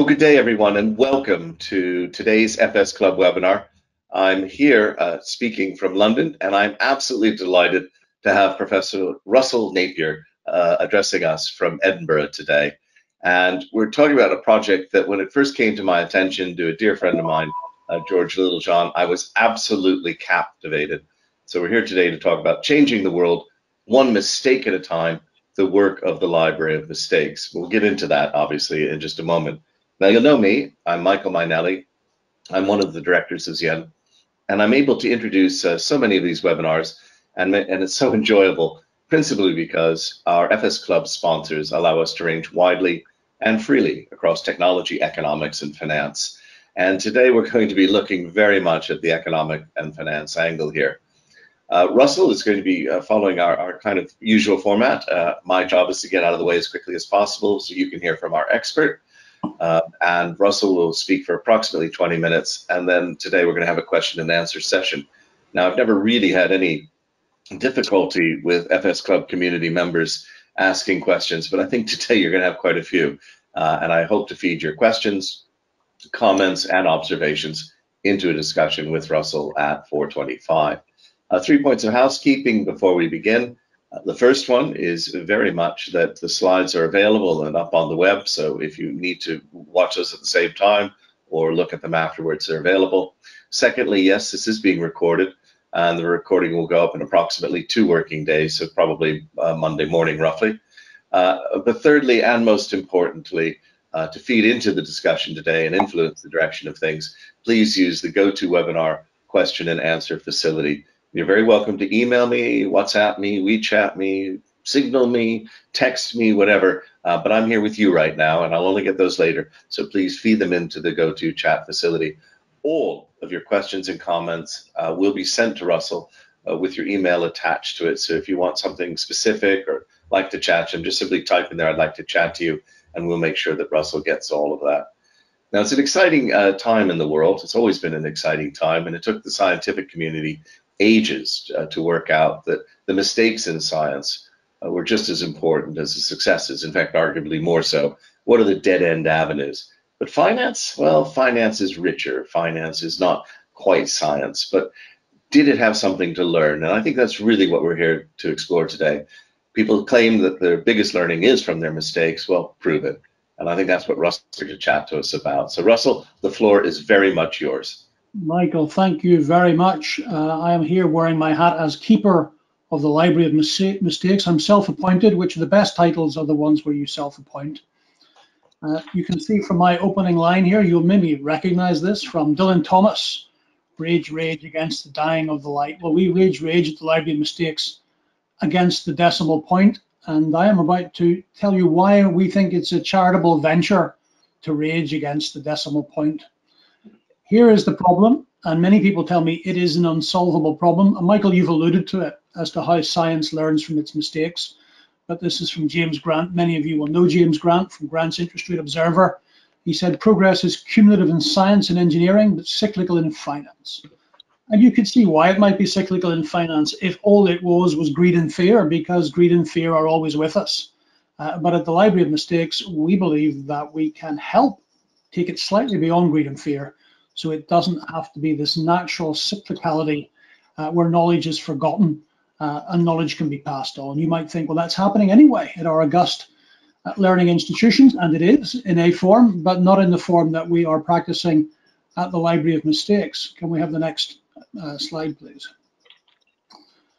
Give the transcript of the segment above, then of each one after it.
Well, good day, everyone, and welcome to today's FS Club webinar. I'm here uh, speaking from London, and I'm absolutely delighted to have Professor Russell Napier uh, addressing us from Edinburgh today. And we're talking about a project that, when it first came to my attention, to a dear friend of mine, uh, George Littlejohn, I was absolutely captivated. So we're here today to talk about changing the world one mistake at a time, the work of the Library of Mistakes. We'll get into that, obviously, in just a moment. Now, you'll know me. I'm Michael Mainelli. I'm one of the directors of Z/Yen, and I'm able to introduce uh, so many of these webinars, and, and it's so enjoyable, principally because our FS Club sponsors allow us to range widely and freely across technology, economics, and finance. And today we're going to be looking very much at the economic and finance angle here. Uh, Russell is going to be uh, following our, our, kind of usual format. Uh, my job is to get out of the way as quickly as possible so you can hear from our expert. Uh, and Russell will speak for approximately 20 minutes. And then today we're going to have a question and answer session. Now, I've never really had any difficulty with FS Club community members asking questions, but I think today you're going to have quite a few. Uh, and I hope to feed your questions, comments, and observations into a discussion with Russell at 425. Uh, three points of housekeeping before we begin. Uh, the first one is very much that the slides are available and up on the web. So if you need to watch us at the same time or look at them afterwards, they're available. Secondly, yes, this is being recorded and the recording will go up in approximately two working days, so probably uh, Monday morning roughly. Uh, but thirdly, and most importantly, uh, to feed into the discussion today and influence the direction of things, please use the GoToWebinar question and answer facility you're very welcome to email me, WhatsApp me, WeChat me, signal me, text me, whatever. Uh, but I'm here with you right now, and I'll only get those later. So please feed them into the GoTo chat facility. All of your questions and comments uh, will be sent to Russell uh, with your email attached to it. So if you want something specific or like to chat to just simply type in there, I'd like to chat to you, and we'll make sure that Russell gets all of that. Now, it's an exciting uh, time in the world. It's always been an exciting time, and it took the scientific community ages uh, to work out that the mistakes in science uh, were just as important as the successes, in fact, arguably more so. What are the dead end avenues? But finance, well, finance is richer. Finance is not quite science, but did it have something to learn? And I think that's really what we're here to explore today. People claim that their biggest learning is from their mistakes. Well, prove it. And I think that's what Russell is to chat to us about. So, Russell, the floor is very much yours. Michael, thank you very much. Uh, I am here wearing my hat as keeper of the Library of Mistakes. I'm self-appointed, which are the best titles are the ones where you self-appoint. Uh, you can see from my opening line here, you'll maybe recognize this from Dylan Thomas, Rage, Rage against the dying of the light. Well, we rage, rage at the Library of Mistakes against the decimal point, and I am about to tell you why we think it's a charitable venture to rage against the decimal point. Here is the problem, and many people tell me it is an unsolvable problem. And Michael, you've alluded to it as to how science learns from its mistakes. But this is from James Grant. Many of you will know James Grant from Grant's Interest Rate Observer. He said progress is cumulative in science and engineering, but cyclical in finance. And you could see why it might be cyclical in finance if all it was was greed and fear, because greed and fear are always with us. Uh, but at the Library of Mistakes, we believe that we can help take it slightly beyond greed and fear so it doesn't have to be this natural cyclicality uh, where knowledge is forgotten uh, and knowledge can be passed on. You might think, well, that's happening anyway at our august uh, learning institutions, and it is in a form, but not in the form that we are practicing at the Library of Mistakes. Can we have the next uh, slide, please?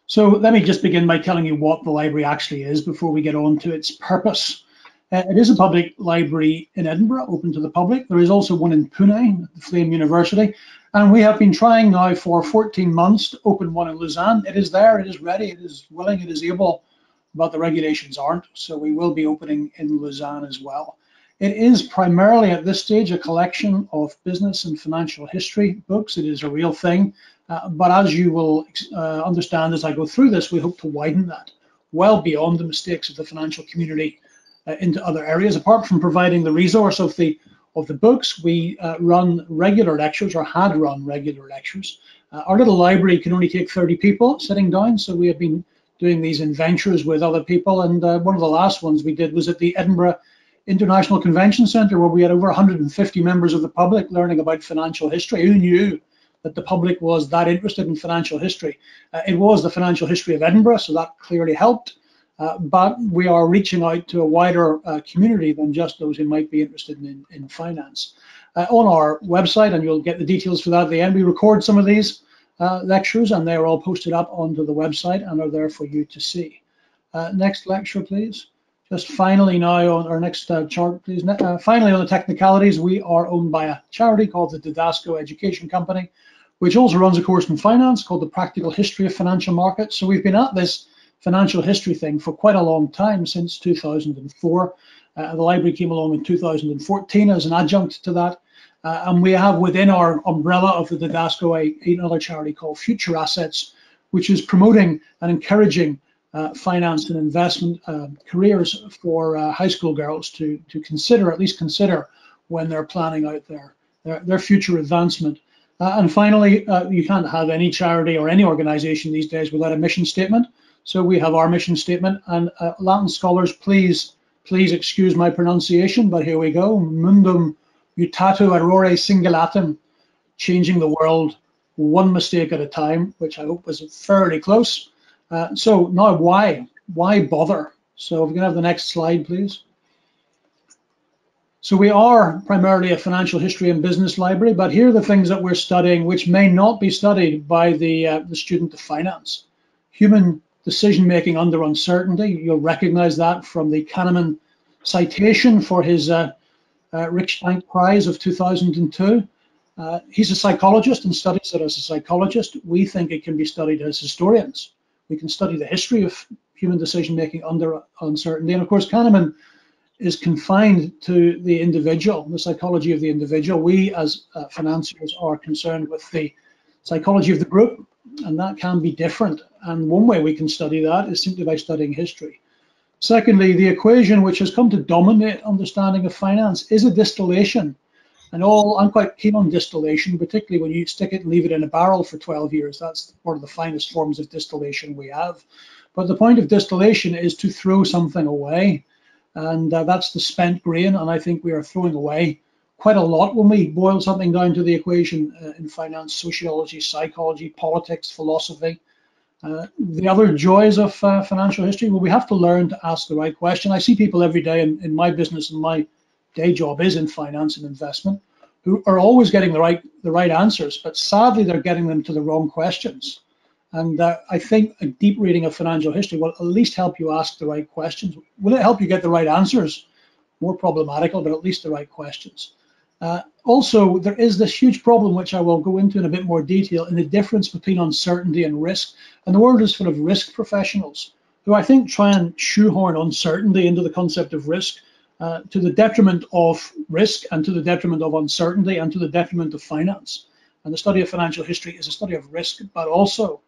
So let me just begin by telling you what the library actually is before we get on to its purpose. Uh, it is a public library in Edinburgh, open to the public. There is also one in Pune, at the Flame University. And we have been trying now for 14 months to open one in Lausanne. It is there, it is ready, it is willing, it is able, but the regulations aren't. So we will be opening in Lausanne as well. It is primarily at this stage a collection of business and financial history books. It is a real thing. Uh, but as you will uh, understand as I go through this, we hope to widen that well beyond the mistakes of the financial community uh, into other areas. Apart from providing the resource of the of the books, we uh, run regular lectures or had run regular lectures. Uh, our little library can only take 30 people sitting down, so we have been doing these in ventures with other people. And uh, one of the last ones we did was at the Edinburgh International Convention Centre where we had over 150 members of the public learning about financial history. Who knew that the public was that interested in financial history? Uh, it was the financial history of Edinburgh, so that clearly helped. Uh, but we are reaching out to a wider uh, community than just those who might be interested in, in finance. Uh, on our website, and you'll get the details for that at the end, we record some of these lectures and they're all posted up onto the website and are there for you to see. Next lecture, please. Just finally now on our next uh, chart, please. Uh, finally on the technicalities, we are owned by a charity called the Didasko Education Company, which also runs a course in finance called the Practical History of Financial Markets. So we've been at this financial history thing for quite a long time, since 2004. Uh, the library came along in 2014 as an adjunct to that. Uh, and we have within our umbrella of the Didasko another charity called Future Assets, which is promoting and encouraging uh, finance and investment uh, careers for uh, high school girls to to consider at least consider when they're planning out their their, their future advancement. Uh, and finally, you can't have any charity or any organization these days without a mission statement. So we have our mission statement. And uh, Latin scholars, please please excuse my pronunciation, but here we go. Mundum mutato errore singulatum, changing the world one mistake at a time, which I hope was fairly close. Uh, so now why? Why bother? So if we can have the next slide, please. So we are primarily a financial history and business library, but here are the things that we're studying which may not be studied by the, uh, the student of finance. Human decision making under uncertainty, you'll recognize that from the Kahneman citation for his uh, uh, Prize of 2002. Uh, he's a psychologist and studies it as a psychologist. We think it can be studied as historians. We can study the history of human decision making under uncertainty. And of course, Kahneman is confined to the individual, the psychology of the individual. We, as uh, financiers, are concerned with the psychology of the group, and that can be different. And one way we can study that is simply by studying history. Secondly, the equation which has come to dominate understanding of finance is a distillation and all, I'm quite keen on distillation, particularly when you stick it and leave it in a barrel for 12 years. That's one of the finest forms of distillation we have. But the point of distillation is to throw something away. And uh, that's the spent grain. And I think we are throwing away quite a lot when we boil something down to the equation uh, in finance, sociology, psychology, politics, philosophy. Uh, the other joys of uh, financial history, well, we have to learn to ask the right question. I see people every day in, in my business and my day job is in finance and investment, who are always getting the right the right answers, but sadly they're getting them to the wrong questions. And uh, I think a deep reading of financial history will at least help you ask the right questions. Will it help you get the right answers? More problematical, but at least the right questions. Uh, also, there is this huge problem, which I will go into in a bit more detail, in the difference between uncertainty and risk. And the world is full of risk professionals who I think try and shoehorn uncertainty into the concept of risk uh, to the detriment of risk and to the detriment of uncertainty and to the detriment of finance. And the study of financial history is a study of risk, but also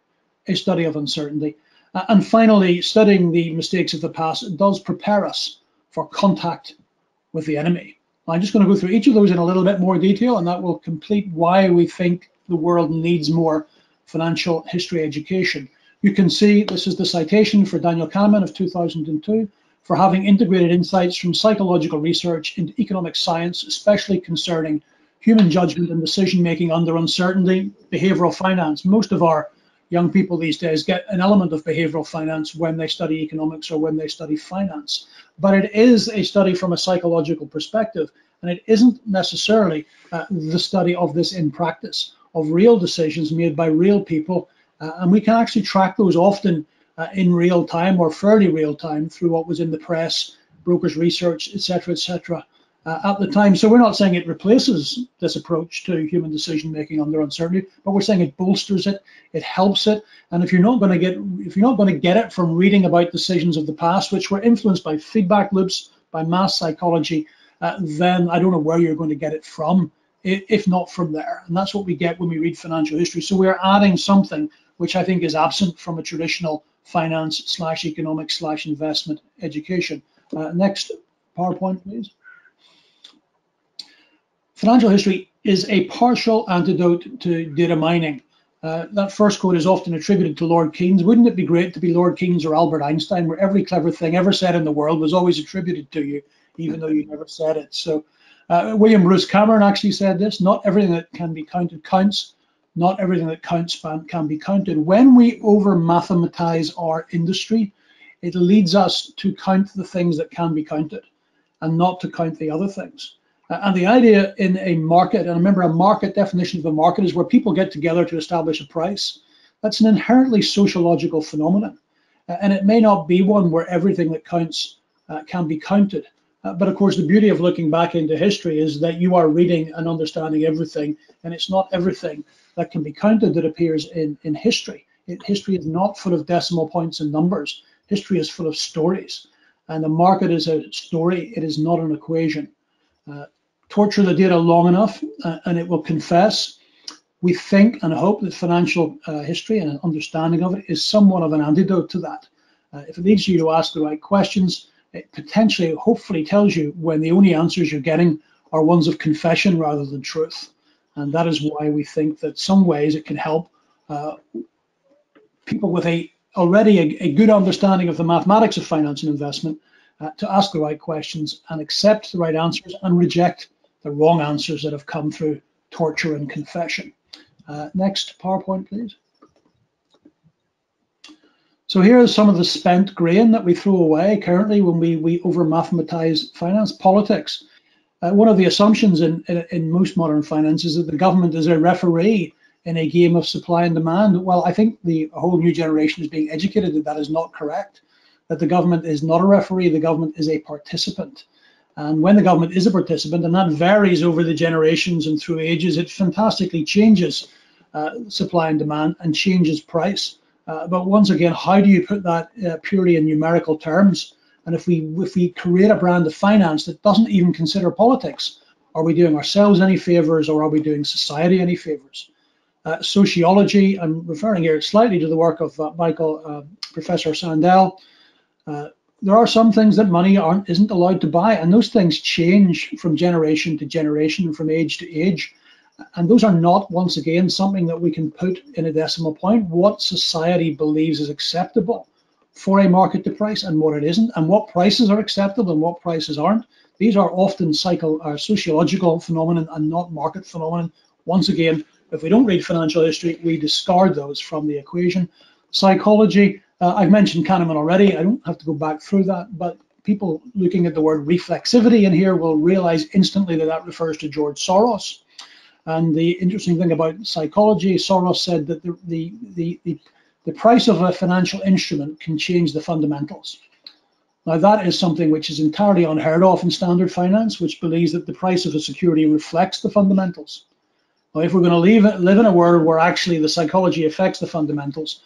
a study of uncertainty. Uh, and finally, studying the mistakes of the past does prepare us for contact with the enemy. I'm just going to go through each of those in a little bit more detail, and that will complete why we think the world needs more financial history education. You can see this is the citation for Daniel Kahneman of 2002 for having integrated insights from psychological research into economic science, especially concerning human judgment and decision making under uncertainty, behavioral finance. Most of our young people these days get an element of behavioral finance when they study economics or when they study finance. But it is a study from a psychological perspective, and it isn't necessarily uh, the study of this in practice, of real decisions made by real people. Uh, and we can actually track those often uh, in real time or fairly real time through what was in the press, brokers' research, etc., etc. Uh, at the time. So we're not saying it replaces this approach to human decision making under uncertainty, but we're saying it bolsters it, it helps it. And if you're not going to get if you're not going to get it from reading about decisions of the past, which were influenced by feedback loops, by mass psychology, uh, then I don't know where you're going to get it from, if not from there. And that's what we get when we read financial history. So we're adding something which I think is absent from a traditional finance slash economic slash investment education. Uh, next PowerPoint, please. Financial history is a partial antidote to data mining. Uh, that first quote is often attributed to Lord Keynes. Wouldn't it be great to be Lord Keynes or Albert Einstein, where every clever thing ever said in the world was always attributed to you even though you never said it. So uh, William Bruce Cameron actually said this, not everything that can be counted counts, not everything that counts can be counted. When we over mathematize our industry, it leads us to count the things that can be counted and not to count the other things. Uh, and the idea in a market, and remember a market definition of a market is where people get together to establish a price. That's an inherently sociological phenomenon. Uh, and it may not be one where everything that counts uh, can be counted. Uh, but of course, the beauty of looking back into history is that you are reading and understanding everything, and it's not everything that can be counted that appears in, in history. It, history is not full of decimal points and numbers. History is full of stories, and the market is a story. It is not an equation. Uh, torture the data long enough, uh, and it will confess. We think and hope that financial uh, history and an understanding of it is somewhat of an antidote to that. If it leads you to ask the right questions, it potentially, hopefully, tells you when the only answers you're getting are ones of confession rather than truth. And that is why we think that some ways it can help uh, people with a already a, a, good understanding of the mathematics of finance and investment uh, to ask the right questions and accept the right answers and reject the wrong answers that have come through torture and confession. Uh, next PowerPoint, please. So here is some of the spent grain that we throw away currently when we, we over mathematize finance politics. Uh, one of the assumptions in, in, in, most modern finance is that the government is a referee in a game of supply and demand. Well, I think the whole new generation is being educated that that is not correct, that the government is not a referee, the government is a participant. And when the government is a participant, and that varies over the generations and through ages, it fantastically changes uh, supply and demand and changes price. Uh, but once again, how do you put that uh, purely in numerical terms? And if we if we create a brand of finance that doesn't even consider politics, are we doing ourselves any favors or are we doing society any favors? Uh, sociology, I'm referring here slightly to the work of uh, Michael uh, Professor Sandel. Uh, there are some things that money aren't isn't allowed to buy, and those things change from generation to generation, from age to age. And those are not, once again, something that we can put in a decimal point. What society believes is acceptable for a market to price and what it isn't, and what prices are acceptable and what prices aren't. These are often psycho, uh, sociological phenomenon and not market phenomenon. Once again, if we don't read financial history, we discard those from the equation. Psychology, uh, I've mentioned Kahneman already. I don't have to go back through that, but people looking at the word reflexivity in here will realize instantly that that refers to George Soros. And the interesting thing about psychology, Soros said that the, the, the, the, the price of a financial instrument can change the fundamentals. Now that is something which is entirely unheard of in standard finance, which believes that the price of a security reflects the fundamentals. Now, if we're going to leave live in a world where actually the psychology affects the fundamentals,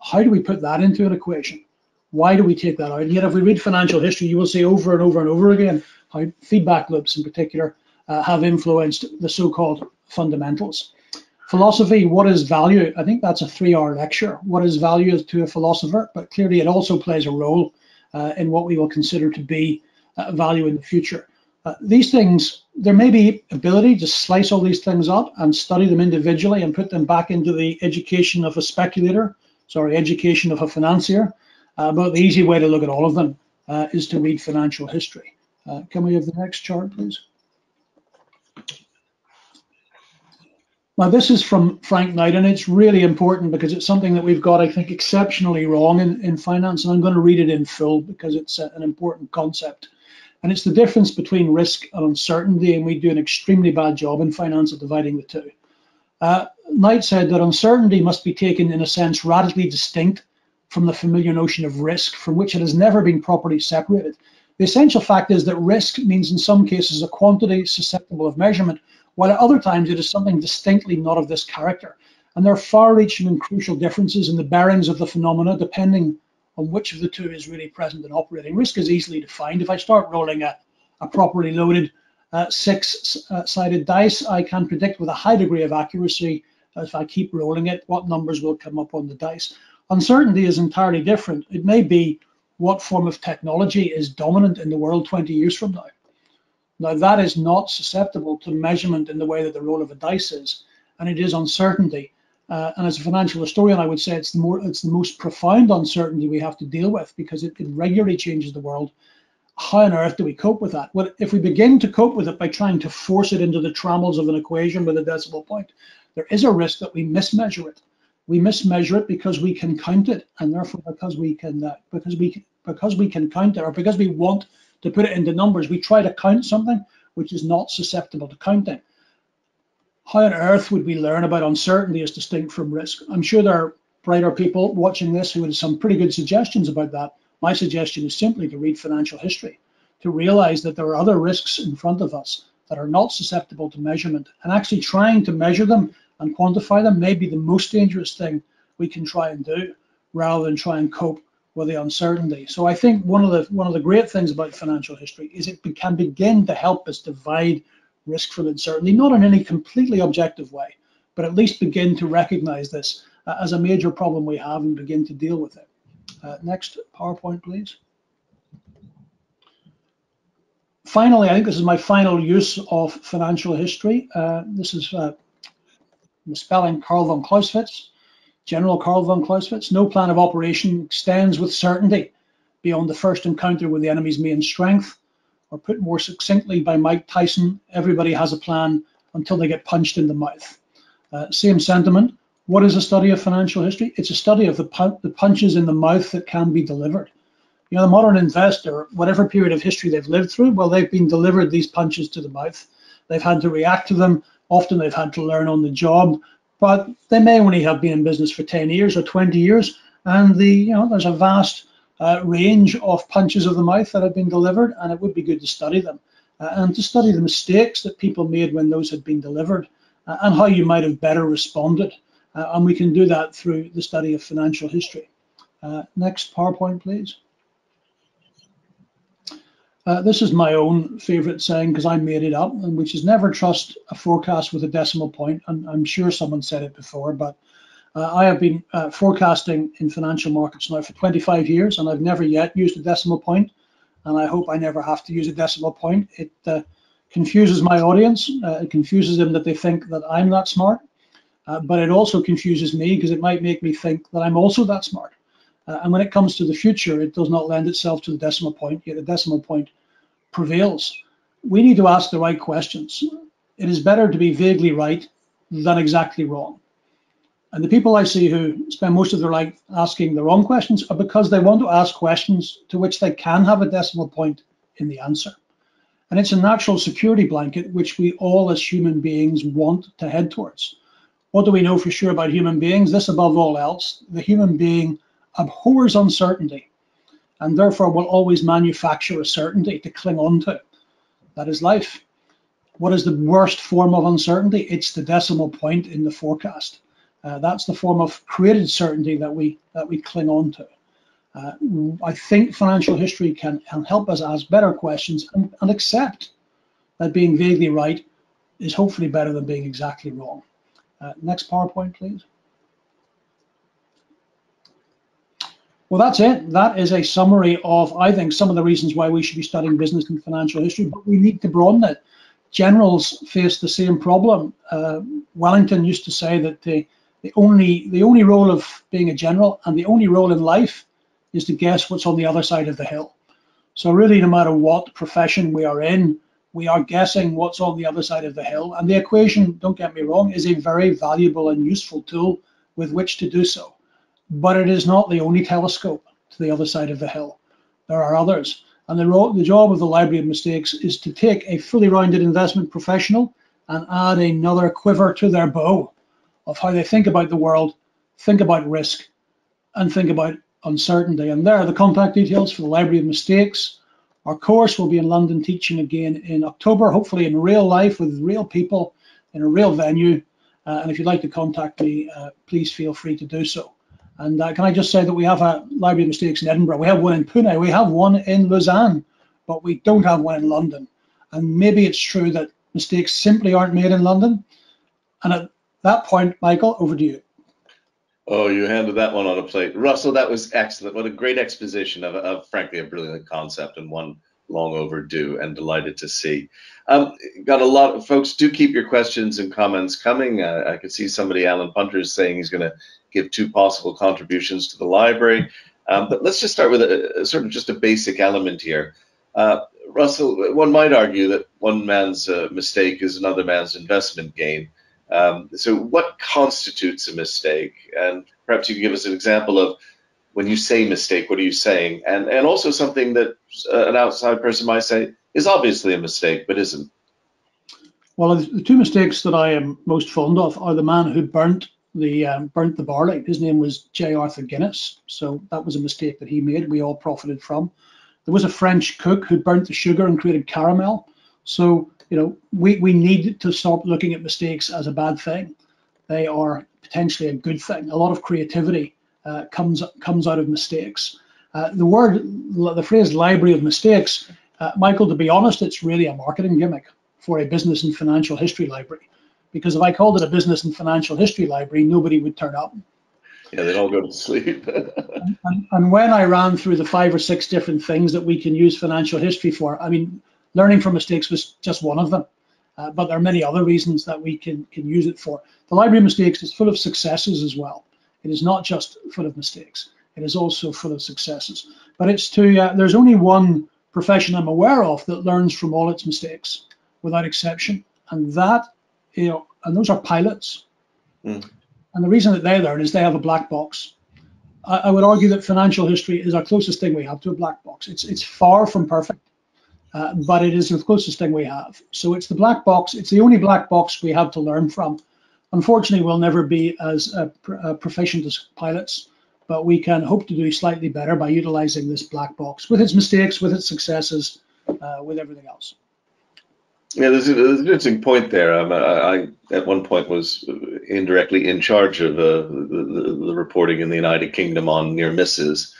how do we put that into an equation? Why do we take that out? And yet, if we read financial history, you will see over and over and over again how feedback loops, in particular, uh, have influenced the so-called fundamentals. Philosophy, what is value? I think that's a three-hour lecture. What is value to a philosopher? But clearly it also plays a role uh, in what we will consider to be uh, value in the future. Uh, these things, there may be ability to slice all these things up and study them individually and put them back into the education of a speculator, sorry, education of a financier. Uh, but the easy way to look at all of them uh, is to read financial history. Uh, can we have the next chart, please? Now, this is from Frank Knight, and it's really important because it's something that we've got, I think, exceptionally wrong in, in finance. And I'm going to read it in full because it's a, an important concept. And it's the difference between risk and uncertainty. And we do an extremely bad job in finance of dividing the two. Uh, Knight said that uncertainty must be taken, in a sense, radically distinct from the familiar notion of risk, from which it has never been properly separated. The essential fact is that risk means, in some cases, a quantity susceptible of measurement while at other times it is something distinctly not of this character. And there are far-reaching and crucial differences in the bearings of the phenomena depending on which of the two is really present and operating. Risk is easily defined. If I start rolling a, a properly loaded uh, six-sided dice, I can predict with a high degree of accuracy, if I keep rolling it, what numbers will come up on the dice. Uncertainty is entirely different. It may be what form of technology is dominant in the world 20 years from now. Now that is not susceptible to measurement in the way that the roll of a dice is, and it is uncertainty. Uh, and as a financial historian, I would say it's the more it's the most profound uncertainty we have to deal with because it, it regularly changes the world. How on earth do we cope with that? Well, if we begin to cope with it by trying to force it into the trammels of an equation with a decimal point, there is a risk that we mismeasure it. We mismeasure it because we can count it, and therefore because we can uh, because we because we can count it, or because we want to put it into numbers, we try to count something which is not susceptible to counting. How on earth would we learn about uncertainty as distinct from risk? I'm sure there are brighter people watching this who have some pretty good suggestions about that. My suggestion is simply to read financial history, to realize that there are other risks in front of us that are not susceptible to measurement. And actually trying to measure them and quantify them may be the most dangerous thing we can try and do rather than try and cope with the uncertainty. So I think one of the one of the great things about financial history is it can begin to help us divide risk from uncertainty, not in any completely objective way, but at least begin to recognize this as a major problem we have and begin to deal with it. Uh, next PowerPoint, please. Finally, I think this is my final use of financial history. Uh, this is uh, spelling Karl von Clausewitz, General Karl von Clausewitz. No plan of operation extends with certainty beyond the first encounter with the enemy's main strength. Or put more succinctly by Mike Tyson, everybody has a plan until they get punched in the mouth. Uh, same sentiment, what is a study of financial history? It's a study of the, the punches in the mouth that can be delivered. You know, the modern investor, whatever period of history they've lived through, well, they've been delivered these punches to the mouth. They've had to react to them. Often they've had to learn on the job, but they may only have been in business for 10 years or 20 years. And the, you know, there's a vast uh, range of punches of the mouth that have been delivered, and it would be good to study them uh, and to study the mistakes that people made when those had been delivered uh, and how you might have better responded. Uh, and we can do that through the study of financial history. Uh, next PowerPoint, please. Uh, this is my own favorite saying because I made it up, and which is never trust a forecast with a decimal point. And I'm sure someone said it before, but uh, I have been uh, forecasting in financial markets now for 25 years, and I've never yet used a decimal point. point, and I hope I never have to use a decimal point. It uh, confuses my audience. Uh, it confuses them that they think that I'm that smart, uh, but it also confuses me because it might make me think that I'm also that smart. Uh, and when it comes to the future, it does not lend itself to the decimal point, yet the decimal point prevails. We need to ask the right questions. It is better to be vaguely right than exactly wrong. And the people I see who spend most of their life asking the wrong questions are because they want to ask questions to which they can have a decimal point in the answer. And it's a natural security blanket which we all as human beings want to head towards. What do we know for sure about human beings? This above all else, the human being abhors uncertainty and therefore will always manufacture a certainty to cling on to. That is life. What is the worst form of uncertainty? It's the decimal point in the forecast. Uh, that's the form of created certainty that we that we cling on to. Uh, I think financial history can, can help us ask better questions and, and accept that being vaguely right is hopefully better than being exactly wrong. Uh, next PowerPoint, please. Well, that's it. That is a summary of, I think, some of the reasons why we should be studying business and financial history, but we need to broaden it. Generals face the same problem. Uh, Wellington used to say that the, the only the only role of being a general and the only role in life is to guess what's on the other side of the hill. So really, no matter what profession we are in, we are guessing what's on the other side of the hill. And the equation, don't get me wrong, is a very valuable and useful tool with which to do so. But it is not the only telescope to the other side of the hill. There are others. And the, the job of the Library of Mistakes is to take a fully rounded investment professional and add another quiver to their bow of how they think about the world, think about risk, and think about uncertainty. And there are the contact details for the Library of Mistakes. Our course will be in London teaching again in October, hopefully in real life with real people in a real venue. Uh, and if you'd like to contact me, uh, please feel free to do so. And uh, can I just say that we have a Library of Mistakes in Edinburgh, we have one in Pune, we have one in Lausanne, but we don't have one in London. And maybe it's true that mistakes simply aren't made in London. And at that point, Michael, over to you. Oh, you handed that one on a plate. Russell, that was excellent. What a great exposition of, of frankly, a brilliant concept and one long overdue and delighted to see. Um, got a lot of folks, do keep your questions and comments coming. Uh, I could see somebody, Alan Punter, is saying he's going to give two possible contributions to the library. Um, but let's just start with a, a, sort of just a basic element here. Uh, Russell, one might argue that one man's uh, mistake is another man's investment gain. Um, so, what constitutes a mistake? And perhaps you can give us an example of when you say mistake, what are you saying? And and also something that uh, an outside person might say is obviously a mistake, but isn't. Well, the two mistakes that I am most fond of are the man who burnt the um, burnt the barley. His name was J. Arthur Guinness, so that was a mistake that he made. We all profited from. There was a French cook who burnt the sugar and created caramel. So you know, we we need to stop looking at mistakes as a bad thing. They are potentially a good thing. A lot of creativity uh, comes comes out of mistakes. Uh, the word, the phrase "library of mistakes," uh, Michael. To be honest, it's really a marketing gimmick for a business and financial history library. Because if I called it a business and financial history library, nobody would turn up. Yeah, they'd all go to sleep. and, and, when I ran through the five or six different things that we can use financial history for, I mean, learning from mistakes was just one of them. Uh, but there are many other reasons that we can, can use it for. The library of mistakes is full of successes as well. It is not just full of mistakes. It is also full of successes. But it's to uh, there's only one profession I'm aware of that learns from all its mistakes without exception, and that you know, and those are pilots. Mm. And the reason that they learn is they have a black box. I, I, would argue that financial history is our closest thing we have to a black box. It's it's far from perfect, uh, but it is the closest thing we have. So it's the black box. It's the only black box we have to learn from. Unfortunately, we'll never be as uh, uh, proficient as pilots, but we can hope to do slightly better by utilizing this black box with its mistakes, with its successes, uh, with everything else. Yeah, there's, a, there's, an interesting point there. Um, I, I, at one point was indirectly in charge of uh, the, the, reporting in the United Kingdom on near misses,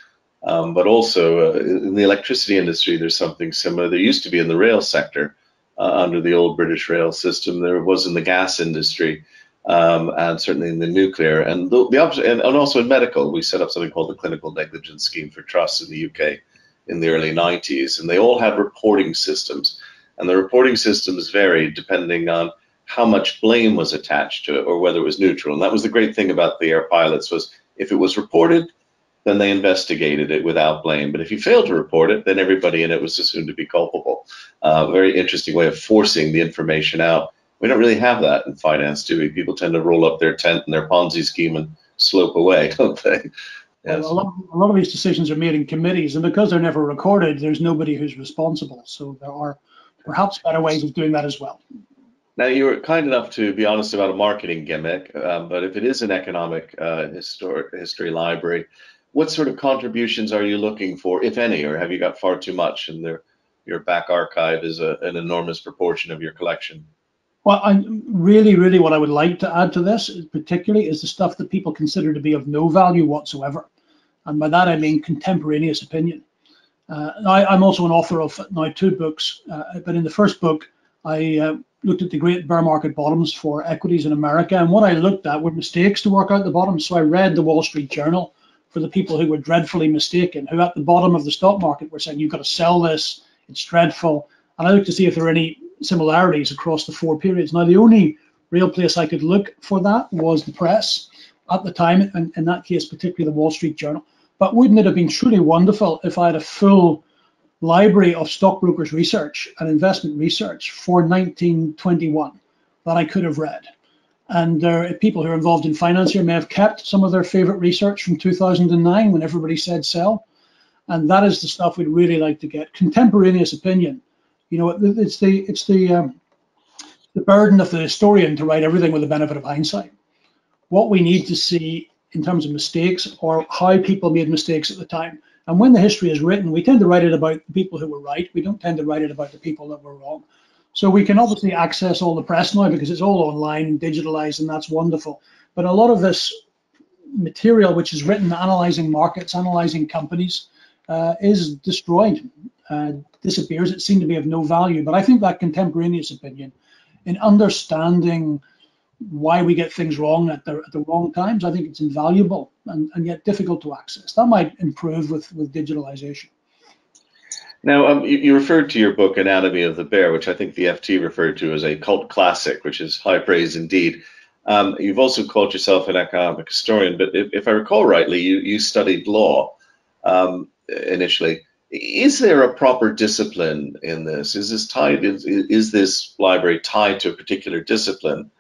um, but also uh, in the electricity industry, there's something similar. There used to be in the rail sector uh, under the old British rail system. There was in the gas industry. Um, and certainly in the nuclear and the, the and, and also in medical, we set up something called the Clinical Negligence Scheme for Trusts in the UK in the early 90s, and they all had reporting systems and the reporting systems varied depending on how much blame was attached to it or whether it was neutral. And that was the great thing about the air pilots was if it was reported, then they investigated it without blame. But if you failed to report it, then everybody in it was assumed to be culpable. Uh, very interesting way of forcing the information out. We don't really have that in finance, do we? People tend to roll up their tent and their Ponzi scheme and slope away, don't they? Yes. A, lot, a lot of these decisions are made in committees, and because they're never recorded, there's nobody who's responsible. So there are perhaps better ways of doing that as well. Now, you were kind enough to be honest about a marketing gimmick, um, but if it is an economic uh, historic, history library, what sort of contributions are you looking for, if any, or have you got far too much and your back archive is a, an enormous proportion of your collection? Well, I really, really what I would like to add to this, particularly, is the stuff that people consider to be of no value whatsoever. And by that I mean contemporaneous opinion. Uh, I, am also an author of now two books, uh, but in the first book, I uh, looked at the great bear market bottoms for equities in America, and what I looked at were mistakes to work out the bottoms. So I read the Wall Street Journal for the people who were dreadfully mistaken, who at the bottom of the stock market were saying, "You've got to sell this; it's dreadful." And I looked to see if there were any similarities across the four periods. Now, the only real place I could look for that was the press at the time, and in that case, particularly the Wall Street Journal. But wouldn't it have been truly wonderful if I had a full library of stockbrokers research and investment research for 1921 that I could have read? And people who are involved in finance here may have kept some of their favorite research from 2009 when everybody said sell. And that is the stuff we'd really like to get. Contemporaneous opinion. You know, it's the it's the um, the burden of the historian to write everything with the benefit of hindsight. What we need to see in terms of mistakes or how people made mistakes at the time. And when the history is written, we tend to write it about the people who were right. We don't tend to write it about the people that were wrong. So we can obviously access all the press now because it's all online, digitalized, and that's wonderful. But a lot of this material, which is written analyzing markets, analyzing companies, uh, is destroyed, uh, disappears. It seemed to be of no value. But I think that contemporaneous opinion in understanding why we get things wrong at the, at the wrong times, I think it's invaluable and, and yet difficult to access. That might improve with, with digitalization. Now, um, you, you, referred to your book, Anatomy of the Bear, which I think the FT referred to as a cult classic, which is high praise indeed. Um, you've also called yourself an economic historian, but if, if I recall rightly, you, you studied law um, initially. is there a proper discipline in this? Is this tied? Is, is this library tied to a particular discipline?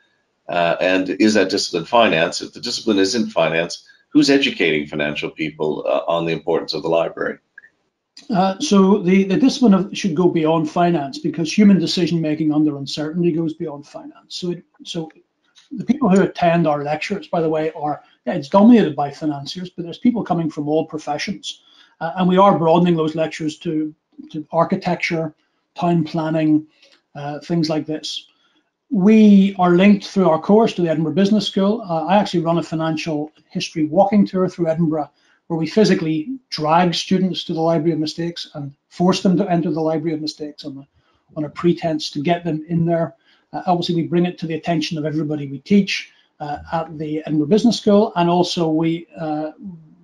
Uh, and is that discipline finance? If the discipline isn't finance, who's educating financial people uh, on the importance of the library? Uh, so the, the discipline of, should go beyond finance because human decision making under uncertainty goes beyond finance. So it, so the people who attend our lectures, by the way, are yeah, it's dominated by financiers, but there's people coming from all professions, uh, and we are broadening those lectures to to architecture, town planning, uh, things like this. We are linked through our course to the Edinburgh Business School. Uh, I actually run a financial history walking tour through Edinburgh where we physically drag students to the Library of Mistakes and force them to enter the Library of Mistakes on a, on a pretense to get them in there. Uh, obviously, we bring it to the attention of everybody we teach uh, at the Edinburgh Business School, and also we, uh,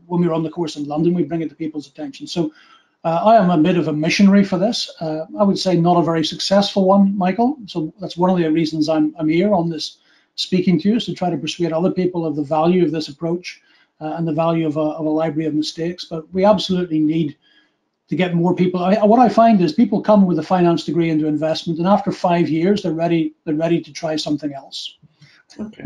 when we run the course in London, we bring it to people's attention. So uh, I am a bit of a missionary for this. Uh, I would say not a very successful one, Michael. So that's one of the reasons I'm, I'm here on this speaking to you, is to try to persuade other people of the value of this approach uh, and the value of a, of a, library of mistakes. But we absolutely need to get more people. I, what I find is people come with a finance degree into investment, and after five years, they're ready. They're ready to try something else. Okay.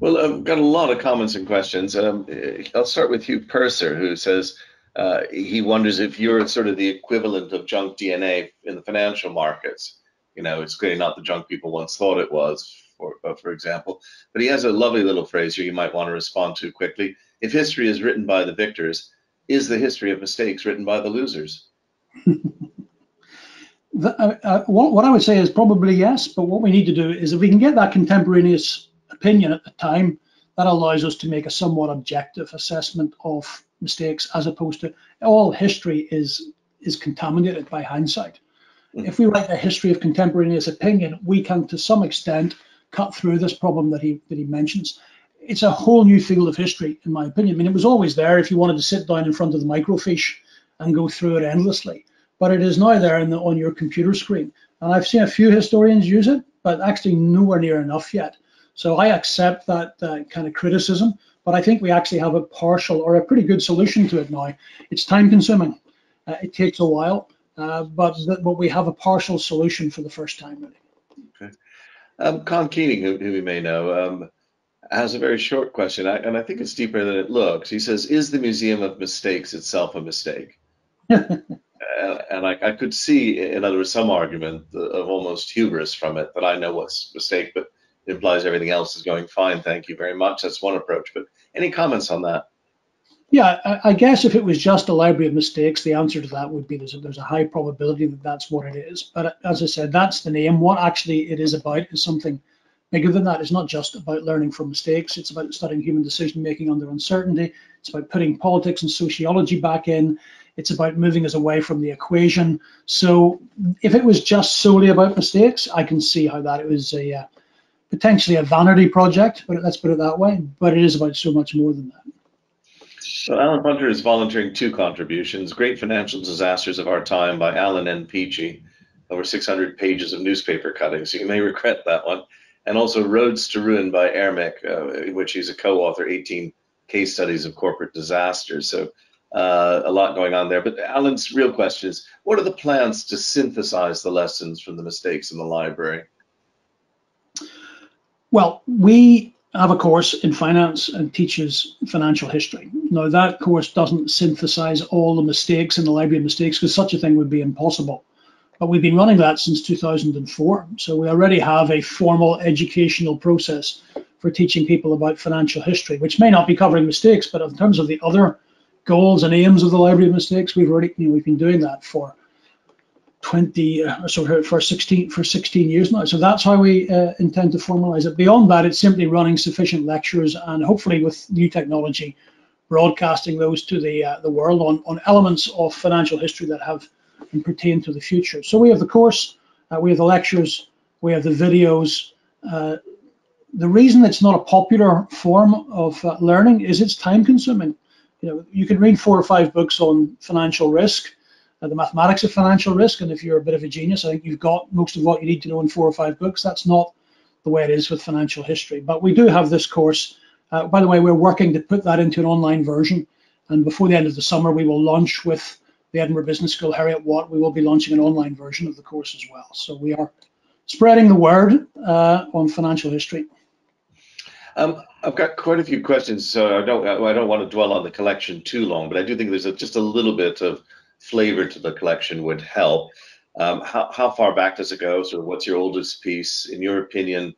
Well, I've got a lot of comments and questions. Um, I'll start with Hugh Purser, who says uh, he wonders if you're sort of the equivalent of junk DNA in the financial markets. You know, it's clearly not the junk people once thought it was for, uh, for example. But he has a lovely little phrase here you might want to respond to quickly. If history is written by the victors, is the history of mistakes written by the losers? the, uh, uh, what, what I would say is probably yes, but what we need to do is if we can get that contemporaneous opinion at the time, that allows us to make a somewhat objective assessment of mistakes as opposed to all history is is contaminated by hindsight. Mm-hmm. If we write a history of contemporaneous opinion, we can to some extent cut through this problem that he that he mentions. It's a whole new field of history, in my opinion. I mean, it was always there if you wanted to sit down in front of the microfiche and go through it endlessly, but it is now there the, on your computer screen. And I've seen a few historians use it, but actually nowhere near enough yet. So I accept that uh, kind of criticism, but I think we actually have a partial or a pretty good solution to it now. It's time consuming. Uh, it takes a while, uh, but but we have a partial solution for the first time. Really. Um, Con Keating, who, who we may know, um, has a very short question, and I think it's deeper than it looks. He says, "Is the Museum of Mistakes itself a mistake?" and, I, I, could see, in other words, some argument of almost hubris from it that I know what's mistake, but it implies everything else is going fine. Thank you very much. That's one approach. But any comments on that? Yeah, I, I, guess if it was just a library of mistakes, the answer to that would be there's a, there's a high probability that that's what it is. But uh, as I said, that's the name. What actually it is about is something than that. It's not just about learning from mistakes. It's about studying human decision making under uncertainty. It's about putting politics and sociology back in. It's about moving us away from the equation. So if it was just solely about mistakes, I can see how that it was a uh, potentially a vanity project, but let's put it that way. But it is about so much more than that. So Alan Hunter is volunteering two contributions, Great Financial Disasters of Our Time by Alan N. Peachey, over 600 pages of newspaper cuttings, so you may regret that one. And also Roads to Ruin by Airmic, uh, in which he's a co-author, 18 case studies of corporate disasters. So uh, a lot going on there. But Alan's real question is, what are the plans to synthesize the lessons from the mistakes in the library? Well, we have a course in finance and teaches financial history. Now, that course doesn't synthesize all the mistakes in the library of mistakes because such a thing would be impossible. But we've been running that since 2004. So we already have a formal educational process for teaching people about financial history, which may not be covering mistakes, but in terms of the other goals and aims of the library of mistakes, we've already, you know, we've been doing that for 20 uh, so for 16 for 16 years now so that's how we uh, intend to formalize it beyond that it's simply running sufficient lectures and hopefully with new technology broadcasting those to the uh, the world on, on elements of financial history that have and pertain to the future so we have the course uh, we have the lectures we have the videos uh, the reason it's not a popular form of uh, learning is it's time consuming you know you can read four or five books on financial risk uh, the mathematics of financial risk. And if you're a bit of a genius, I think you've got most of what you need to know in four or five books. That's not the way it is with financial history. But we do have this course. Uh, by the way, we're working to put that into an online version. And before the end of the summer, we will launch with the Edinburgh Business School, Heriot-Watt, we will be launching an online version of the course as well. So we are spreading the word uh, on financial history. Um, I've got quite a few questions, so I don't I don't want to dwell on the collection too long, but I do think there's a, just a little bit of flavor to the collection would help. Um, how, how far back does it go? So what's your oldest piece? In your opinion,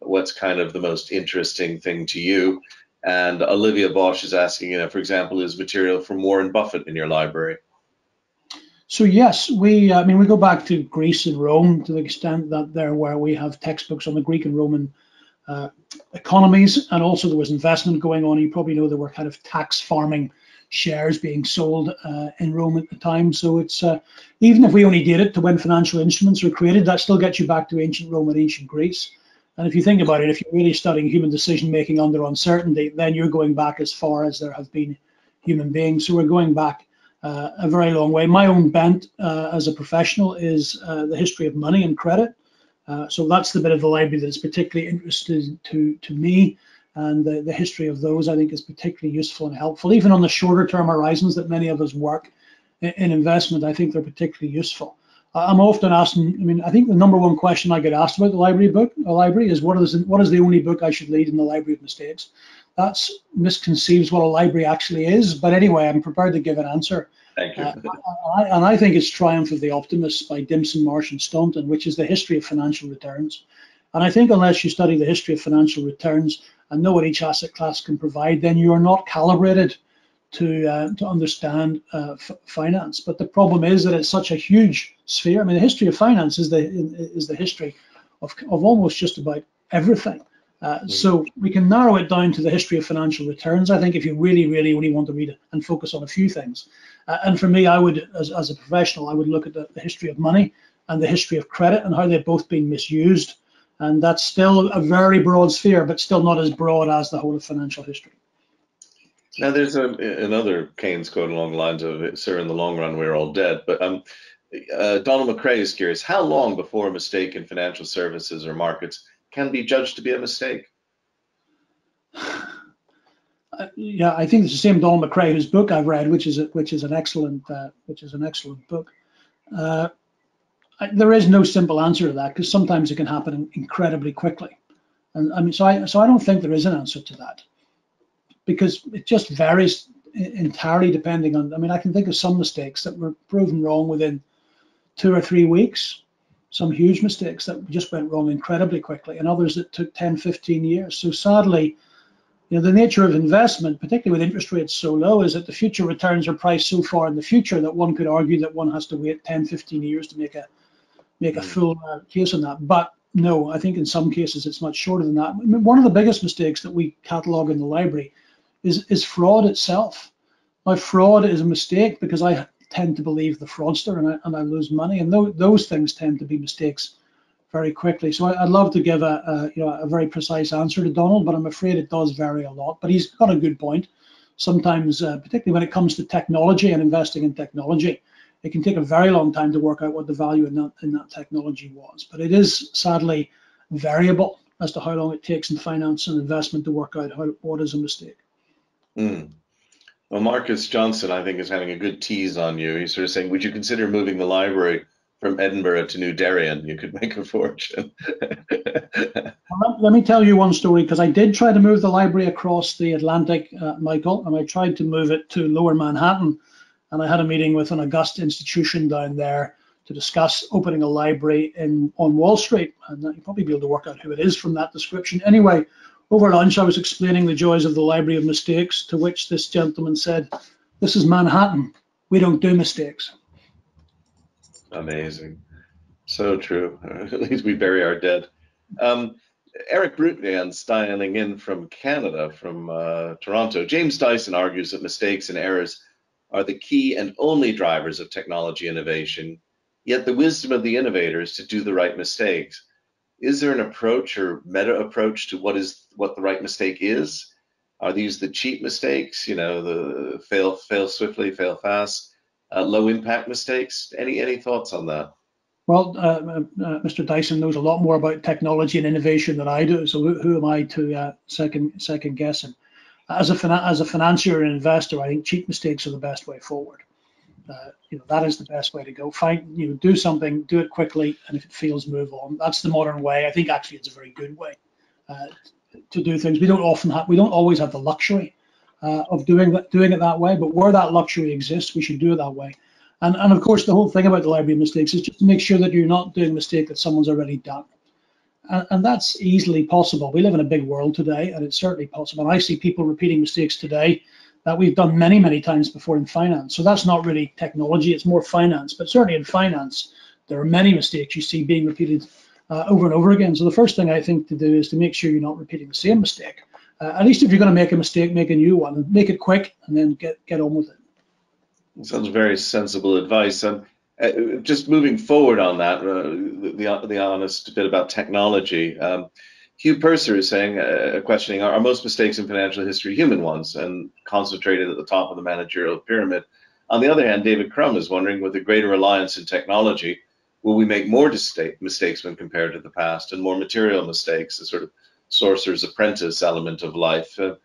what's kind of the most interesting thing to you? And Olivia Bosch is asking, you know, for example, is material from Warren Buffett in your library? So yes, we, I mean, we go back to Greece and Rome to the extent that there where we have textbooks on the Greek and Roman uh, economies, and also there was investment going on. You probably know there were kind of tax farming shares being sold uh, in Rome at the time. So it's uh, even if we only did it to when financial instruments were created, that still gets you back to ancient Rome and ancient Greece. And if you think about it, if you're really studying human decision making under uncertainty, then you're going back as far as there have been human beings. So we're going back uh, a very long way. My own bent uh, as a professional is uh, the history of money and credit. Uh, so that's the bit of the library that is particularly interesting to, to me. And the, the history of those, I think, is particularly useful and helpful. Even on the shorter term horizons that many of us work in, in investment, I think they're particularly useful. I'm often asked, I mean, I think the number one question I get asked about the library book, a library, is what is what is the only book I should read in the library of mistakes? That's misconceives what a library actually is. But anyway, I'm prepared to give an answer. Thank you. Uh, I, and I think it's Triumph of the Optimists by Dimson, Marsh, and Staunton, which is the history of financial returns. And I think unless you study the history of financial returns and know what each asset class can provide, then you are not calibrated to uh, to understand uh, finance. But the problem is that it's such a huge sphere. I mean, the history of finance is the is the history of of almost just about everything. Uh, mm. so we can narrow it down to the history of financial returns. I think if you really, really only want to read it and focus on a few things. Uh, and for me, I would, as, as a professional, I would look at the, the history of money and the history of credit and how they've both been misused. And that's still a very broad sphere, but still not as broad as the whole of financial history. Now, there's a, another Keynes quote along the lines of, "Sir, in the long run, we're all dead." But um, uh, Donald McCrae is curious: how long before a mistake in financial services or markets can be judged to be a mistake? Yeah, I think it's the same Donald McCrae, whose book I've read, which is a, which is an excellent uh, which is an excellent book. Uh, I, there is no simple answer to that because sometimes it can happen incredibly quickly, and I mean, so I so I don't think there is an answer to that because it just varies entirely depending on. I mean, I can think of some mistakes that were proven wrong within two or three weeks, some huge mistakes that just went wrong incredibly quickly, and others that took 10, 15 years. So sadly, you know, the nature of investment, particularly with interest rates so low, is that the future returns are priced so far in the future that one could argue that one has to wait 10, 15 years to make a make a hmm. full uh, case on that. But no, I think in some cases it's much shorter than that. I mean, one of the biggest mistakes that we catalog in the library is, is fraud itself. Now, fraud is a mistake because I tend to believe the fraudster and I, and I lose money, and th- those things tend to be mistakes very quickly. So I, would love to give a, a, you know a very precise answer to Donald, but I'm afraid it does vary a lot. But he's got a good point. Sometimes, uh, particularly when it comes to technology and investing in technology, it can take a very long time to work out what the value in that in that technology was. But it is sadly variable as to how long it takes in finance and investment to work out how, what is a mistake. Mm. Well, Marcus Johnson, I think, is having a good tease on you. He's sort of saying, would you consider moving the library from Edinburgh to New Darien? You could make a fortune. Let me tell you one story, because I did try to move the library across the Atlantic, uh, Michael, and I tried to move it to Lower Manhattan. And I had a meeting with an august institution down there to discuss opening a library in on Wall Street. And you'll probably be able to work out who it is from that description. Anyway, over lunch, I was explaining the joys of the Library of Mistakes, to which this gentleman said, This is Manhattan. We don't do mistakes. Amazing. So true. At least we bury our dead. Um, Eric Brutman styling in from Canada, from uh, Toronto. James Dyson argues that mistakes and errors are the key and only drivers of technology innovation, yet the wisdom of the innovators to do the right mistakes is there an approach or meta approach to what is what the right mistake is? Are these the cheap mistakes? You know, the fail fail swiftly, fail fast, uh, low impact mistakes. Any any thoughts on that? Well, uh, uh, Mr. Dyson knows a lot more about technology and innovation than I do. So who, who am I to uh, second second guess him? As a as a financier and investor, I think cheap mistakes are the best way forward. Uh, you know that is the best way to go. Find you know do something, do it quickly, and if it fails, move on. That's the modern way. I think actually it's a very good way uh, to do things. We don't often have, we don't always have the luxury uh, of doing that, doing it that way. But where that luxury exists, we should do it that way. And and of course, the whole thing about the library of mistakes is just to make sure that you're not doing a mistake that someone's already done. And, and that's easily possible. We live in a big world today, and it's certainly possible. And I see people repeating mistakes today that we've done many, many times before in finance. So that's not really technology, it's more finance. But certainly in finance, there are many mistakes you see being repeated uh, over and over again. So the first thing I think to do is to make sure you're not repeating the same mistake. Uh, at least if you're going to make a mistake, make a new one and make it quick and then get, get on with it. Sounds very sensible advice. And uh, just moving forward on that, uh, the, the, the honest bit about technology. Um, Hugh Purser is saying, uh, questioning, are, most mistakes in financial history human ones and concentrated at the top of the managerial pyramid? On the other hand, David Crum is wondering, with a greater reliance in technology, will we make more mistakes when compared to the past and more material mistakes, the sort of sorcerer's apprentice element of life? Uh,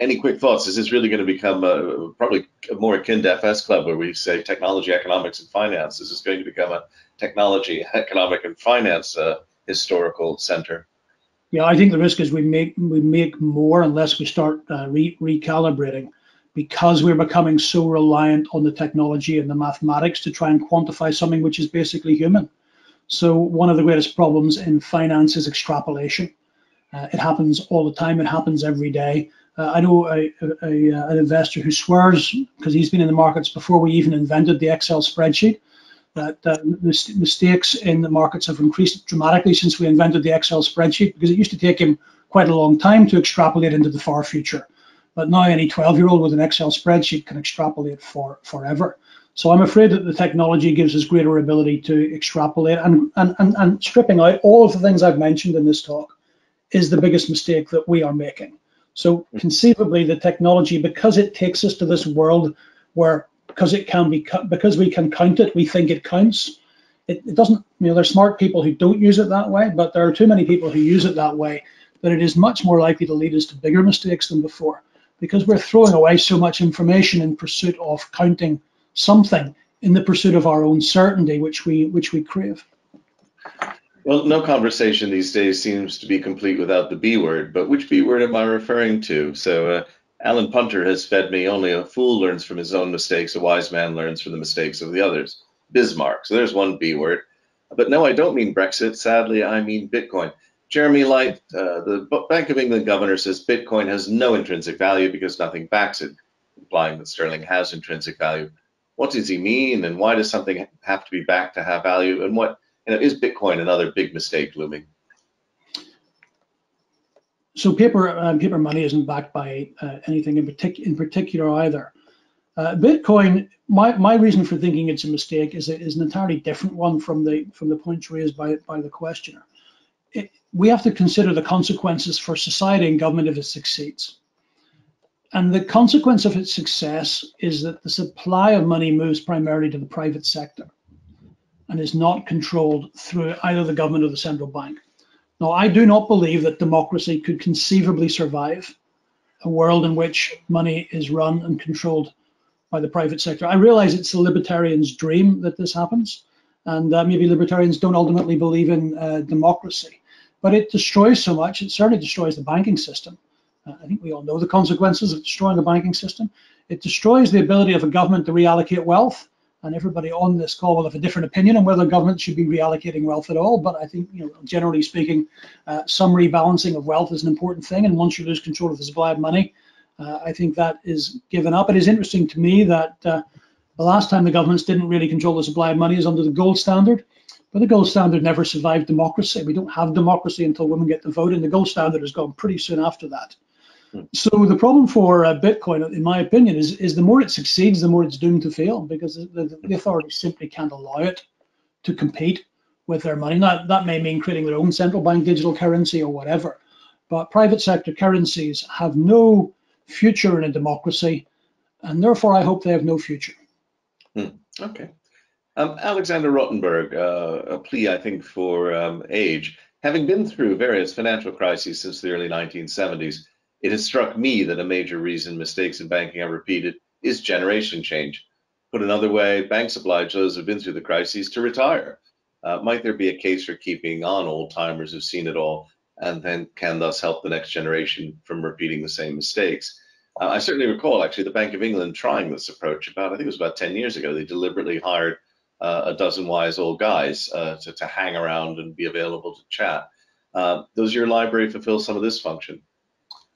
any quick thoughts? Is this really going to become a, probably more akin to FS Club, where we say technology, economics, and finance? Is this going to become a technology, economic, and finance uh, historical center? Yeah, I think the risk is we make we make more unless we start uh, re- recalibrating, because we're becoming so reliant on the technology and the mathematics to try and quantify something which is basically human. So one of the greatest problems in finance is extrapolation. Uh, it happens all the time. It happens every day. Uh, I know a, a, a, an investor who swears because he's been in the markets before we even invented the Excel spreadsheet that uh, mistakes in the markets have increased dramatically since we invented the Excel spreadsheet because it used to take him quite a long time to extrapolate into the far future. But now any 12 year old with an Excel spreadsheet can extrapolate for forever. So I'm afraid that the technology gives us greater ability to extrapolate and, and, and, and stripping out all of the things I've mentioned in this talk is the biggest mistake that we are making. So conceivably the technology, because it takes us to this world where because it can be because we can count it, we think it counts. It, it doesn't. You know, there's smart people who don't use it that way, but there are too many people who use it that way that it is much more likely to lead us to bigger mistakes than before because we're throwing away so much information in pursuit of counting something in the pursuit of our own certainty, which we which we crave. Well, no conversation these days seems to be complete without the B word, but which B word am I referring to? So, uh, Alan Punter has fed me only a fool learns from his own mistakes, a wise man learns from the mistakes of the others. Bismarck. So there's one B word. But no, I don't mean Brexit. Sadly, I mean Bitcoin. Jeremy Light, uh, the Bank of England governor, says Bitcoin has no intrinsic value because nothing backs it, implying that sterling has intrinsic value. What does he mean, and why does something have to be backed to have value? And what you know, is Bitcoin another big mistake looming? So paper uh, paper money isn't backed by uh, anything in, partic- in particular either. Uh, Bitcoin, my, my reason for thinking it's a mistake is, is an entirely different one from the from the points raised by by the questioner. It, we have to consider the consequences for society and government if it succeeds. And the consequence of its success is that the supply of money moves primarily to the private sector and is not controlled through either the government or the central bank. Now, I do not believe that democracy could conceivably survive a world in which money is run and controlled by the private sector. I realize it's the libertarian's dream that this happens, and uh, maybe libertarians don't ultimately believe in uh, democracy, but it destroys so much. It certainly destroys the banking system. Uh, I think we all know the consequences of destroying the banking system. It destroys the ability of a government to reallocate wealth and everybody on this call will have a different opinion on whether government should be reallocating wealth at all. But I think, you know, generally speaking, uh, some rebalancing of wealth is an important thing. And once you lose control of the supply of money, uh, I think that is given up. It is interesting to me that uh, the last time the governments didn't really control the supply of money is under the gold standard. But the gold standard never survived democracy. We don't have democracy until women get the vote, and the gold standard has gone pretty soon after that. So the problem for uh, Bitcoin, in my opinion, is is the more it succeeds, the more it's doomed to fail because the, the authorities simply can't allow it to compete with their money. Now, that may mean creating their own central bank digital currency or whatever, but private sector currencies have no future in a democracy, and therefore I hope they have no future. Hmm. Okay. Um, Alexander Rothenberg, uh, a plea, I think, for um, age. Having been through various financial crises since the early 1970s, it has struck me that a major reason mistakes in banking are repeated is generation change. Put another way, banks oblige those who've been through the crises to retire. Uh, might there be a case for keeping on old timers who've seen it all and then can thus help the next generation from repeating the same mistakes? Uh, I certainly recall actually the Bank of England trying this approach about, I think it was about 10 years ago. They deliberately hired uh, a dozen wise old guys uh, to, to hang around and be available to chat. Uh, does your library fulfill some of this function?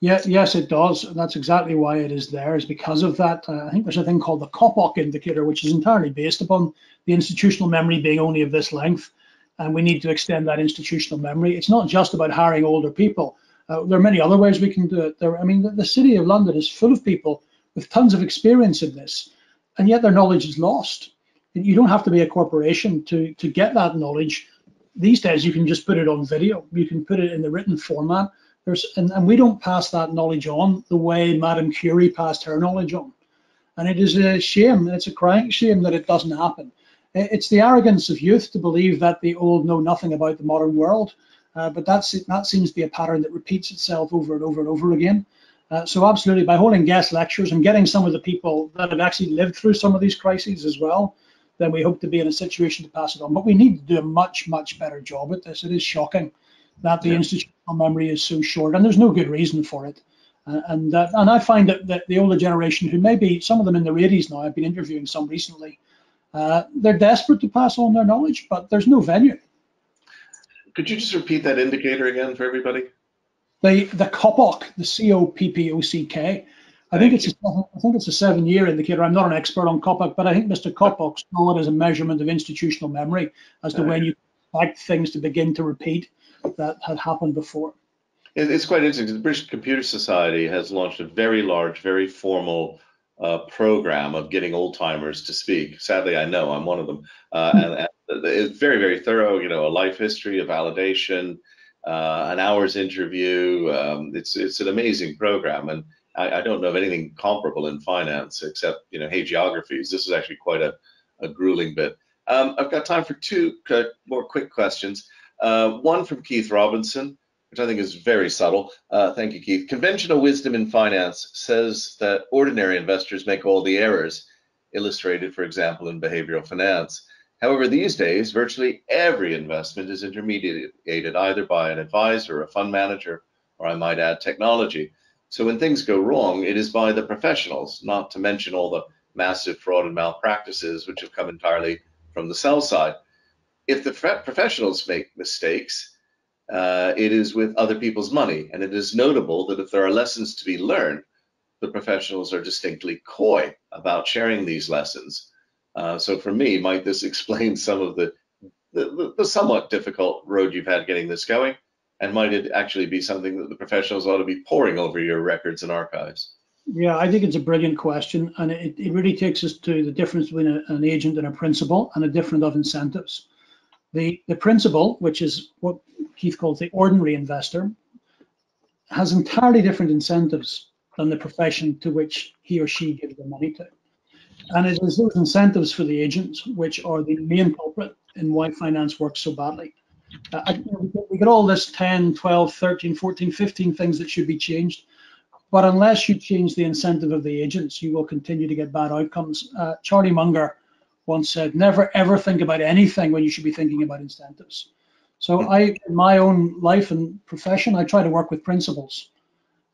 Yeah, yes, it does. That's exactly why it is there, is because of that. Uh, I think there's a thing called the Coppock indicator, which is entirely based upon the institutional memory being only of this length. And we need to extend that institutional memory. It's not just about hiring older people. Uh, there are many other ways we can do it. There, I mean, the, the city of London is full of people with tons of experience in this, and yet their knowledge is lost. You don't have to be a corporation to, to get that knowledge. These days, you can just put it on video. You can put it in the written format there's, and, and we don't pass that knowledge on the way Madame Curie passed her knowledge on. And it is a shame, it's a crying shame that it doesn't happen. It's the arrogance of youth to believe that the old know nothing about the modern world. Uh, but that's that seems to be a pattern that repeats itself over and over and over again. Uh, so absolutely, by holding guest lectures and getting some of the people that have actually lived through some of these crises as well, then we hope to be in a situation to pass it on. But we need to do a much, much better job at this. It is shocking that the yeah. institutional memory is so short, and there's no good reason for it. Uh, and uh, and I find that, that the older generation, who maybe some of them in their 80s now, I've been interviewing some recently, uh, they're desperate to pass on their knowledge, but there's no venue. Could you just repeat that indicator again for everybody? The the Coppock, the C O P P O C K. I think it's a, I think it's a seven-year indicator. I'm not an expert on Coppock, but I think Mr. Coppock saw it as a measurement of institutional memory as to when you expect things to begin to repeat that had happened before. It's quite interesting. The British Computer Society has launched a very large, very formal uh, program of getting old timers to speak. Sadly, I know I'm one of them, uh, and, and, it's very, very thorough. You know, a life history, a validation, uh, an hour's interview. Um, it's it's an amazing program, and I, I, don't know of anything comparable in finance except you know hagiographies. This is actually quite a, a grueling bit. Um, I've got time for two more quick questions. Uh, one from Keith Robinson, which I think is very subtle. Uh, thank you, Keith. Conventional wisdom in finance says that ordinary investors make all the errors, illustrated, for example, in behavioral finance. However, these days, virtually every investment is intermediated either by an advisor, a fund manager, or I might add, technology. So when things go wrong, it is by the professionals, not to mention all the massive fraud and malpractices which have come entirely from the sell side if the professionals make mistakes, uh, it is with other people's money. And it is notable that if there are lessons to be learned, the professionals are distinctly coy about sharing these lessons. Uh, so for me, might this explain some of the, the, the, somewhat difficult road you've had getting this going? And might it actually be something that the professionals ought to be poring over your records and archives? Yeah, I think it's a brilliant question. And it, it really takes us to the difference between a, an agent and a principal and a different of incentives. The, the principal, which is what Keith calls the ordinary investor, has entirely different incentives than the profession to which he or she gives the money to. And it is those incentives for the agents which are the main culprit in why finance works so badly. Uh, we get all this 10, 12, 13, 14, 15 things that should be changed. But unless you change the incentive of the agents, you will continue to get bad outcomes. Uh, Charlie Munger once said, never ever think about anything when you should be thinking about incentives. So. I, in my own life and profession, I try to work with principles.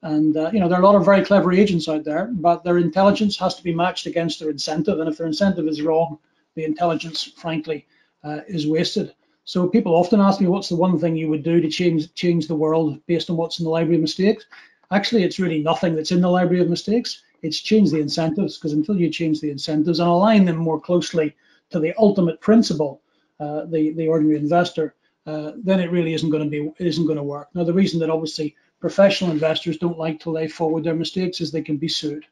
And uh, you know, there are a lot of very clever agents out there, but their intelligence has to be matched against their incentive. And if their incentive is wrong, the intelligence, frankly, uh, is wasted. So people often ask me, what's the one thing you would do to change change the world based on what's in the library of mistakes? Actually, it's really nothing that's in the library of mistakes it's change the incentives because until you change the incentives and align them more closely to the ultimate principle, uh, the the ordinary investor, uh, then it really isn't going to be isn't going to work. Now the reason that obviously professional investors don't like to lay forward their mistakes is they can be sued,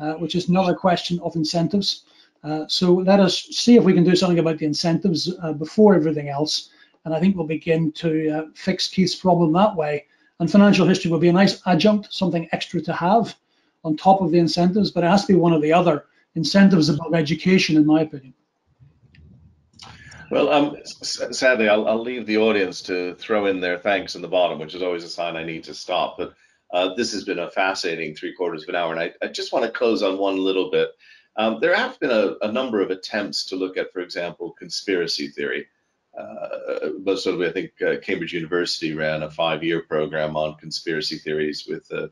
uh, which is another question of incentives. Uh, so let us see if we can do something about the incentives uh, before everything else, and I think we'll begin to uh, fix Keith's problem that way. And financial history will be a nice adjunct, something extra to have on top of the incentives, but it has to be one or the other. Incentives above education, in my opinion. Well, um, sadly, I'll, I'll, leave the audience to throw in their thanks in the bottom, which is always a sign I need to stop. But uh, this has been a fascinating three quarters of an hour, and I, I just want to close on one little bit. Um, there have been a, a, number of attempts to look at, for example, conspiracy theory. Uh, most notably, I think uh, Cambridge University ran a five-year program on conspiracy theories with uh,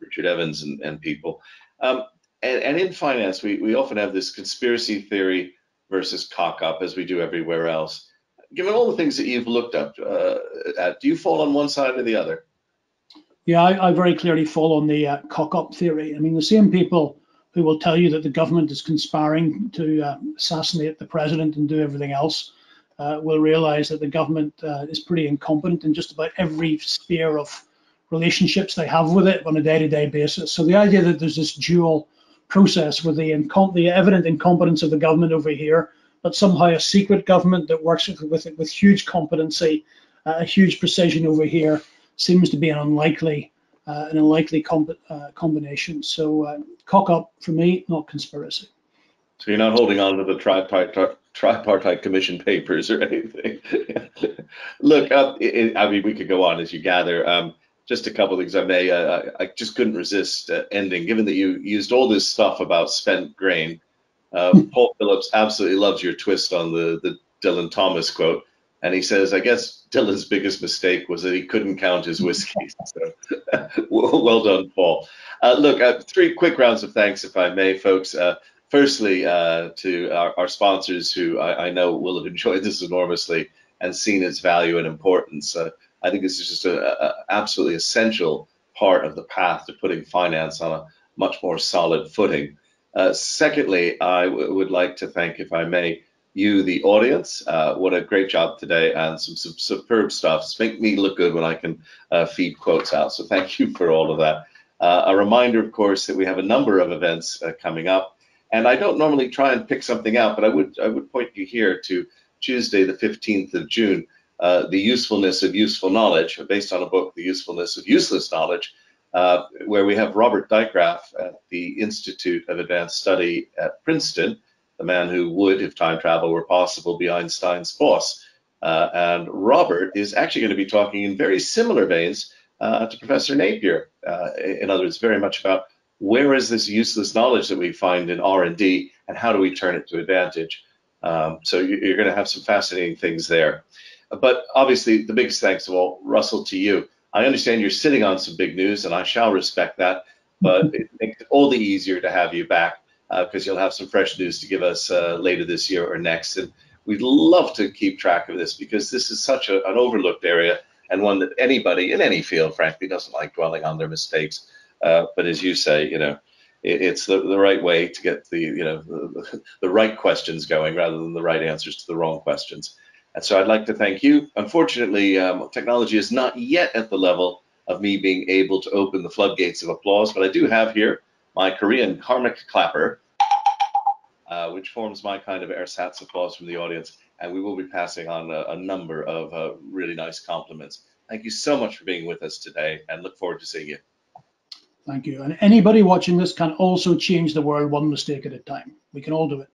Richard Evans and, and people. Um, and, and, in finance, we, we often have this conspiracy theory versus cock up, as we do everywhere else. Given all the things that you've looked up uh, at, do you fall on one side or the other? Yeah, I, I very clearly fall on the uh, cock up theory. I mean, the same people who will tell you that the government is conspiring to uh, assassinate the president and do everything else uh, will realize that the government uh, is pretty incompetent in just about every sphere of relationships they have with it on a day-to-day basis. So the idea that there's this dual process with the, the evident incompetence of the government over here, but somehow a secret government that works with, with, with huge competency, uh, a huge precision over here, seems to be an unlikely uh, an unlikely uh, combination. So uh, cock up for me, not conspiracy. So you're not holding on to the tripartite, tripartite commission papers or anything. Look, uh, it, I mean, we could go on as you gather. Um, just a couple of things I may. Uh, I just couldn't resist uh, ending, given that you used all this stuff about spent grain. Uh, Paul Phillips absolutely loves your twist on the the Dylan Thomas quote. And he says, I guess Dylan's biggest mistake was that he couldn't count his whiskey. so well done, Paul. Uh, look, uh, three quick rounds of thanks, if I may, folks. Uh, firstly, uh, to our, our, sponsors who I, I, know will have enjoyed this enormously and seen its value and importance. I think this is just an absolutely essential part of the path to putting finance on a much more solid footing. Uh, secondly, I would like to thank, if I may, you, the audience. Uh, what a great job today and some, some superb stuff. Make me look good when I can uh, feed quotes out. So thank you for all of that. Uh, a reminder, of course, that we have a number of events uh, coming up. And I don't normally try and pick something out, but I would I would point you here to Tuesday, the 15th of June, uh, the usefulness of useful knowledge, based on a book, The Usefulness of Useless Knowledge, uh, where we have Robert Dijkgraaf at the Institute of Advanced Study at Princeton, the man who would, if time travel were possible, be Einstein's boss. Uh, and Robert is actually going to be talking in very similar veins uh, to Professor Napier. Uh, in other words, very much about where is this useless knowledge that we find in R&D and how do we turn it to advantage. Um, so you're going to have some fascinating things there. But obviously, the biggest thanks of all, Russell, to you. I understand you're sitting on some big news, and I shall respect that. But it makes it all the easier to have you back because uh, you'll have some fresh news to give us uh, later this year or next. And we'd love to keep track of this because this is such a, an overlooked area and one that anybody in any field, frankly, doesn't like dwelling on their mistakes. Uh, but as you say, you know, it, it's the, the right way to get the, you know, the, the right questions going rather than the right answers to the wrong questions. And so I'd like to thank you. Unfortunately, um, technology is not yet at the level of me being able to open the floodgates of applause, but I do have here my Korean karmic clapper, uh, which forms my kind of ersatz applause from the audience. And we will be passing on a, a number of uh, really nice compliments. Thank you so much for being with us today and look forward to seeing you. Thank you. And anybody watching this can also change the world one mistake at a time. We can all do it.